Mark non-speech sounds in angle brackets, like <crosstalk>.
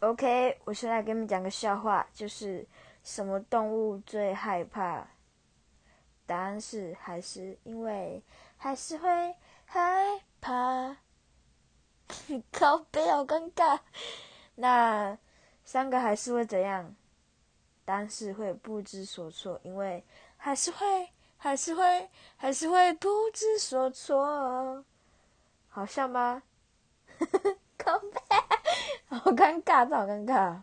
OK，我先来给你们讲个笑话，就是什么动物最害怕？答案是还是因为还是会害怕。<laughs> 靠背好尴尬。那三个还是会怎样？答案是会不知所措，因为还是会还是会还是会不知所措。好笑吗？呵 <laughs> 呵尴尬，好尴尬。